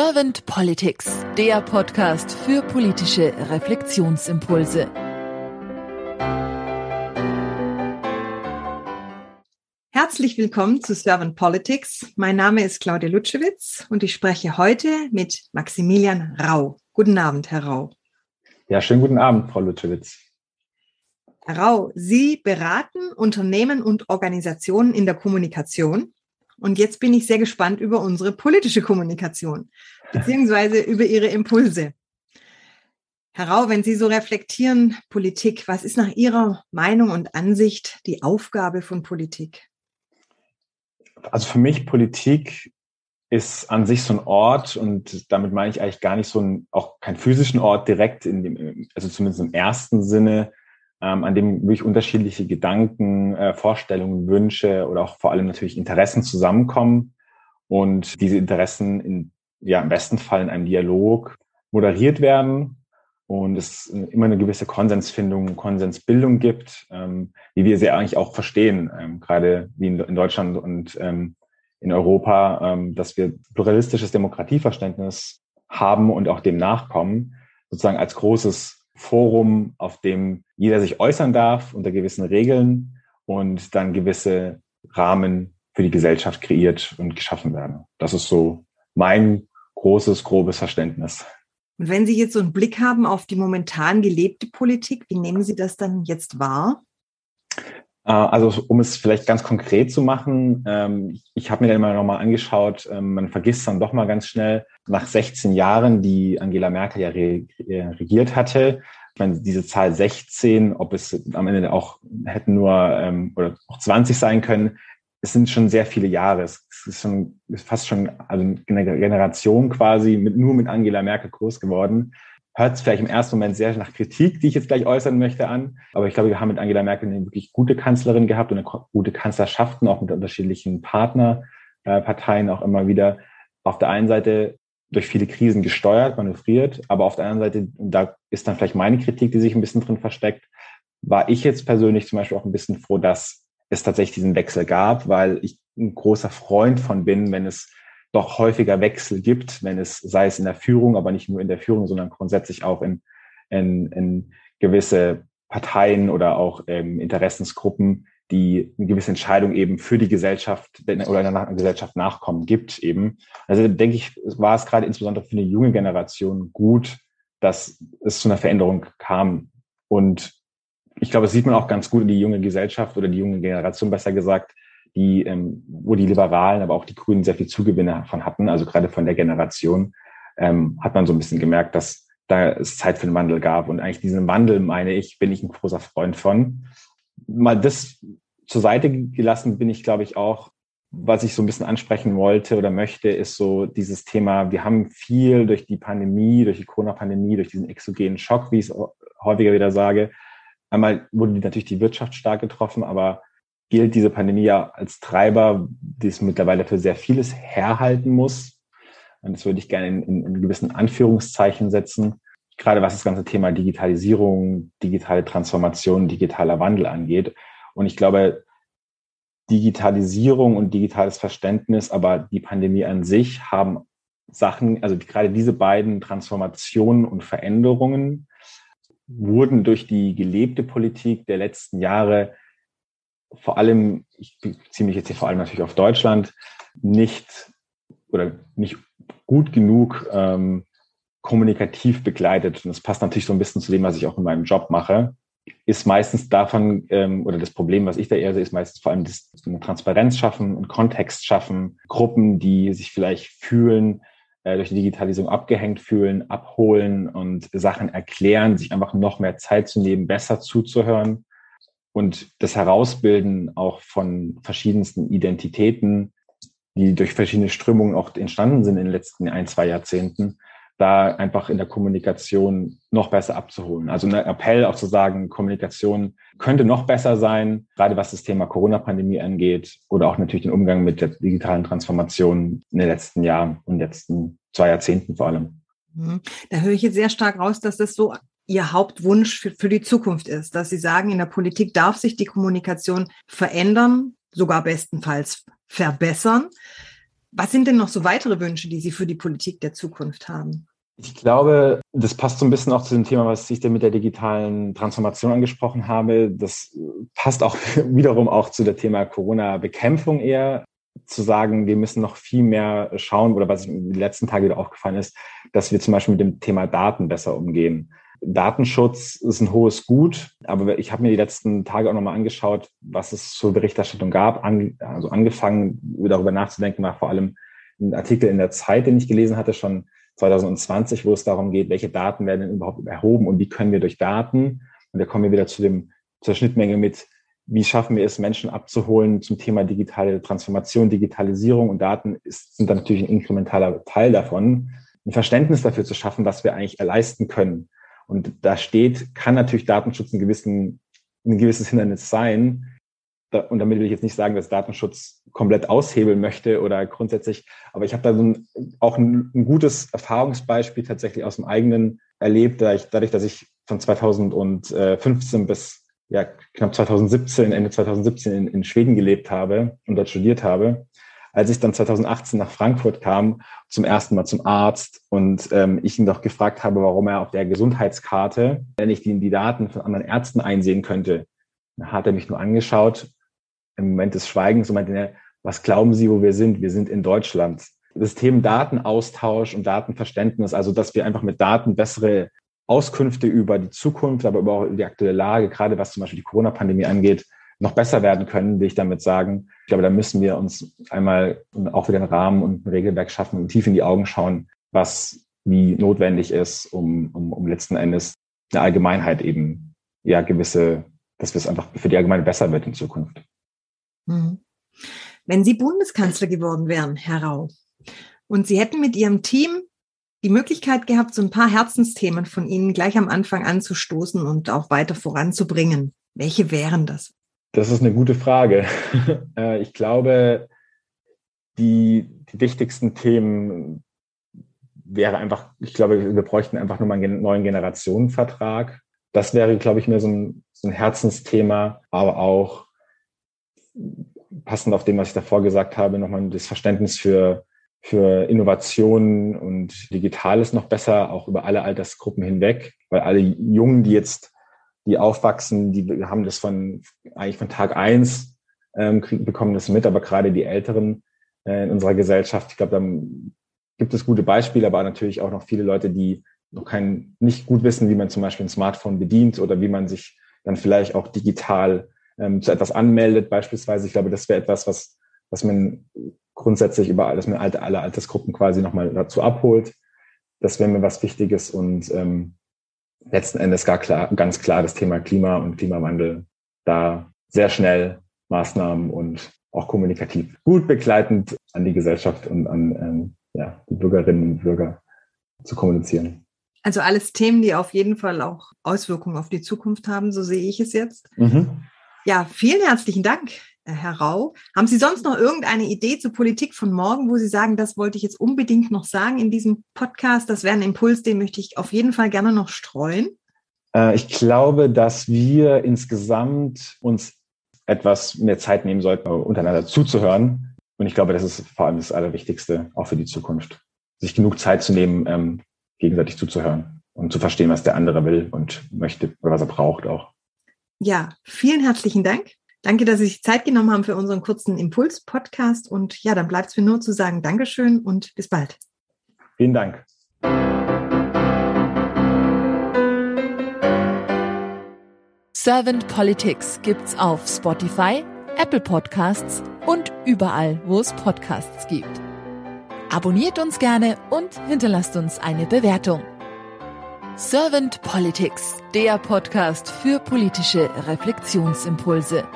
Servant Politics, der Podcast für politische Reflexionsimpulse. Herzlich willkommen zu Servant Politics. Mein Name ist Claudia Lutschewitz und ich spreche heute mit Maximilian Rau. Guten Abend, Herr Rau. Ja, schönen guten Abend, Frau Lutschewitz. Herr Rau, Sie beraten Unternehmen und Organisationen in der Kommunikation und jetzt bin ich sehr gespannt über unsere politische Kommunikation, beziehungsweise über Ihre Impulse. Herr Rau, wenn Sie so reflektieren, Politik, was ist nach Ihrer Meinung und Ansicht die Aufgabe von Politik? Also für mich Politik ist an sich so ein Ort und damit meine ich eigentlich gar nicht so ein, auch keinen physischen Ort direkt in dem, also zumindest im ersten Sinne, ähm, an dem wirklich unterschiedliche Gedanken, äh, Vorstellungen, Wünsche oder auch vor allem natürlich Interessen zusammenkommen. Und diese Interessen in, ja, im besten Fall in einem Dialog moderiert werden. Und es immer eine gewisse Konsensfindung, Konsensbildung gibt, ähm, wie wir sie eigentlich auch verstehen, ähm, gerade wie in, in Deutschland und ähm, in Europa, ähm, dass wir pluralistisches Demokratieverständnis haben und auch dem nachkommen, sozusagen als großes Forum, auf dem jeder sich äußern darf unter gewissen Regeln und dann gewisse Rahmen für die Gesellschaft kreiert und geschaffen werden. Das ist so mein großes, grobes Verständnis. Und wenn Sie jetzt so einen Blick haben auf die momentan gelebte Politik, wie nehmen Sie das dann jetzt wahr? Äh, also um es vielleicht ganz konkret zu machen, ähm, ich habe mir dann immer nochmal angeschaut, ähm, man vergisst dann doch mal ganz schnell, nach 16 Jahren, die Angela Merkel ja regiert hatte, ich meine, diese Zahl 16, ob es am Ende auch hätten nur ähm, oder auch 20 sein können, es sind schon sehr viele Jahre. Es ist schon fast schon also eine Generation quasi mit, nur mit Angela Merkel groß geworden. Hört es vielleicht im ersten Moment sehr nach Kritik, die ich jetzt gleich äußern möchte, an. Aber ich glaube, wir haben mit Angela Merkel eine wirklich gute Kanzlerin gehabt und eine gute Kanzlerschaften, auch mit unterschiedlichen Partnerparteien auch immer wieder. Auf der einen Seite durch viele Krisen gesteuert, manövriert. Aber auf der anderen Seite, da ist dann vielleicht meine Kritik, die sich ein bisschen drin versteckt, war ich jetzt persönlich zum Beispiel auch ein bisschen froh, dass es tatsächlich diesen Wechsel gab, weil ich ein großer Freund von bin, wenn es doch häufiger Wechsel gibt, wenn es, sei es in der Führung, aber nicht nur in der Führung, sondern grundsätzlich auch in, in, in gewisse Parteien oder auch ähm, Interessensgruppen, die eine gewisse Entscheidung eben für die Gesellschaft oder einer Gesellschaft nachkommen gibt eben. Also denke ich, war es gerade insbesondere für eine junge Generation gut, dass es zu einer Veränderung kam. Und ich glaube, das sieht man auch ganz gut in die junge Gesellschaft oder die junge Generation besser gesagt, die, ähm, wo die Liberalen, aber auch die Grünen sehr viel Zugewinne davon hatten, also gerade von der Generation, ähm, hat man so ein bisschen gemerkt, dass da es Zeit für einen Wandel gab. Und eigentlich diesen Wandel, meine ich, bin ich ein großer Freund von mal das zur Seite gelassen bin ich, glaube ich, auch, was ich so ein bisschen ansprechen wollte oder möchte, ist so dieses Thema, wir haben viel durch die Pandemie, durch die Corona-Pandemie, durch diesen exogenen Schock, wie ich es häufiger wieder sage. Einmal wurde natürlich die Wirtschaft stark getroffen, aber gilt diese Pandemie ja als Treiber, die es mittlerweile für sehr vieles herhalten muss. Und das würde ich gerne in, in, in gewissen Anführungszeichen setzen gerade was das ganze Thema Digitalisierung, digitale Transformation, digitaler Wandel angeht. Und ich glaube, Digitalisierung und digitales Verständnis, aber die Pandemie an sich haben Sachen, also gerade diese beiden Transformationen und Veränderungen wurden durch die gelebte Politik der letzten Jahre vor allem, ich beziehe mich jetzt hier vor allem natürlich auf Deutschland, nicht oder nicht gut genug ähm, kommunikativ begleitet, und das passt natürlich so ein bisschen zu dem, was ich auch in meinem Job mache, ist meistens davon, ähm, oder das Problem, was ich da eher sehe, ist meistens vor allem das Transparenz schaffen und Kontext schaffen, Gruppen, die sich vielleicht fühlen, äh, durch die Digitalisierung abgehängt fühlen, abholen und Sachen erklären, sich einfach noch mehr Zeit zu nehmen, besser zuzuhören und das Herausbilden auch von verschiedensten Identitäten, die durch verschiedene Strömungen auch entstanden sind in den letzten ein, zwei Jahrzehnten, da einfach in der Kommunikation noch besser abzuholen. Also ein Appell auch zu sagen, Kommunikation könnte noch besser sein, gerade was das Thema Corona-Pandemie angeht oder auch natürlich den Umgang mit der digitalen Transformation in den letzten Jahren und letzten zwei Jahrzehnten vor allem. Mhm. Da höre ich jetzt sehr stark raus, dass das so Ihr Hauptwunsch für, für die Zukunft ist, dass Sie sagen, in der Politik darf sich die Kommunikation verändern, sogar bestenfalls verbessern. Was sind denn noch so weitere Wünsche, die Sie für die Politik der Zukunft haben? Ich glaube, das passt so ein bisschen auch zu dem Thema, was ich dir mit der digitalen Transformation angesprochen habe. Das passt auch wiederum auch zu der Thema Corona-Bekämpfung eher zu sagen, wir müssen noch viel mehr schauen oder was in den letzten Tagen wieder aufgefallen ist, dass wir zum Beispiel mit dem Thema Daten besser umgehen. Datenschutz ist ein hohes Gut, aber ich habe mir die letzten Tage auch nochmal angeschaut, was es zur Berichterstattung gab. also angefangen darüber nachzudenken, war vor allem ein Artikel in der Zeit, den ich gelesen hatte, schon 2020, wo es darum geht, welche Daten werden denn überhaupt erhoben und wie können wir durch Daten, und da kommen wir wieder zu dem, zur Schnittmenge mit, wie schaffen wir es, Menschen abzuholen zum Thema digitale Transformation, Digitalisierung und Daten ist, sind dann natürlich ein inkrementaler Teil davon, ein Verständnis dafür zu schaffen, was wir eigentlich leisten können. Und da steht, kann natürlich Datenschutz ein, gewissen, ein gewisses Hindernis sein. Und damit will ich jetzt nicht sagen, dass Datenschutz komplett aushebeln möchte oder grundsätzlich, aber ich habe da so ein, auch ein, ein, gutes Erfahrungsbeispiel tatsächlich aus dem eigenen erlebt, dadurch, dass ich von 2015 bis ja, knapp 2017, Ende 2017 in, in Schweden gelebt habe und dort studiert habe als ich dann 2018 nach Frankfurt kam, zum ersten Mal zum Arzt und ähm, ich ihn doch gefragt habe, warum er auf der Gesundheitskarte, wenn ich die, die Daten von anderen Ärzten einsehen könnte, dann hat er mich nur angeschaut, im Moment des Schweigens und meinte, er, was glauben Sie, wo wir sind? Wir sind in Deutschland. Das Thema Datenaustausch und Datenverständnis, also dass wir einfach mit Daten bessere Auskünfte über die Zukunft, aber über die aktuelle Lage, gerade was zum Beispiel die Corona-Pandemie angeht, noch besser werden können, will ich damit sagen. Ich glaube, da müssen wir uns einmal auch wieder einen Rahmen und ein Regelwerk schaffen und tief in die Augen schauen, was wie notwendig ist, um, um, um letzten Endes der Allgemeinheit eben ja gewisse, dass es einfach für die Allgemeine besser wird in Zukunft. Mhm. Wenn Sie Bundeskanzler geworden wären, Herr Rau, und Sie hätten mit Ihrem Team die Möglichkeit gehabt, so ein paar Herzensthemen von Ihnen gleich am Anfang anzustoßen und auch weiter voranzubringen, welche wären das? Das ist eine gute Frage. Äh, ich glaube, die, die wichtigsten Themen wäre einfach, ich glaube, wir bräuchten einfach nur mal einen neuen Generationenvertrag. Das wäre, glaube ich, mir so ein, so ein Herzensthema, aber auch passend auf dem, was ich davor gesagt habe, nochmal das Verständnis für, für Innovationen und Digitales noch besser, auch über alle Altersgruppen hinweg, weil alle Jungen, die jetzt die aufwachsen, die haben das von eigentlich von Tag eins ähm, kriegen, bekommen das mit, aber gerade die Älteren äh, in unserer Gesellschaft, ich glaube, da gibt es gute Beispiele, aber natürlich auch noch viele Leute, die noch kein, nicht gut wissen, wie man zum Beispiel ein Smartphone bedient oder wie man sich dann vielleicht auch digital ähm, zu etwas anmeldet, beispielsweise. Ich glaube, das wäre etwas, was, was man grundsätzlich überall, dass man alte, alle Altersgruppen quasi nochmal dazu abholt. Das wäre mir was Wichtiges und ähm, letzten Endes gar klar, ganz klar das Thema Klima und Klimawandel da sehr schnell Maßnahmen und auch kommunikativ gut begleitend an die Gesellschaft und an ähm, ja, die Bürgerinnen und Bürger zu kommunizieren. Also alles Themen, die auf jeden Fall auch Auswirkungen auf die Zukunft haben, so sehe ich es jetzt. Mhm. Ja, vielen herzlichen Dank, Herr Rau. Haben Sie sonst noch irgendeine Idee zur Politik von morgen, wo Sie sagen, das wollte ich jetzt unbedingt noch sagen in diesem Podcast? Das wäre ein Impuls, den möchte ich auf jeden Fall gerne noch streuen. Äh, ich glaube, dass wir insgesamt uns etwas mehr Zeit nehmen sollten, untereinander zuzuhören. Und ich glaube, das ist vor allem das Allerwichtigste, auch für die Zukunft. Sich genug Zeit zu nehmen, ähm, gegenseitig zuzuhören und zu verstehen, was der andere will und möchte oder was er braucht auch. Ja, vielen herzlichen Dank. Danke, dass Sie sich Zeit genommen haben für unseren kurzen Impuls-Podcast. Und ja, dann bleibt es mir nur zu sagen Dankeschön und bis bald. Vielen Dank. Servant Politics gibt's auf Spotify, Apple Podcasts und überall, wo es Podcasts gibt. Abonniert uns gerne und hinterlasst uns eine Bewertung. Servant Politics, der Podcast für politische Reflexionsimpulse.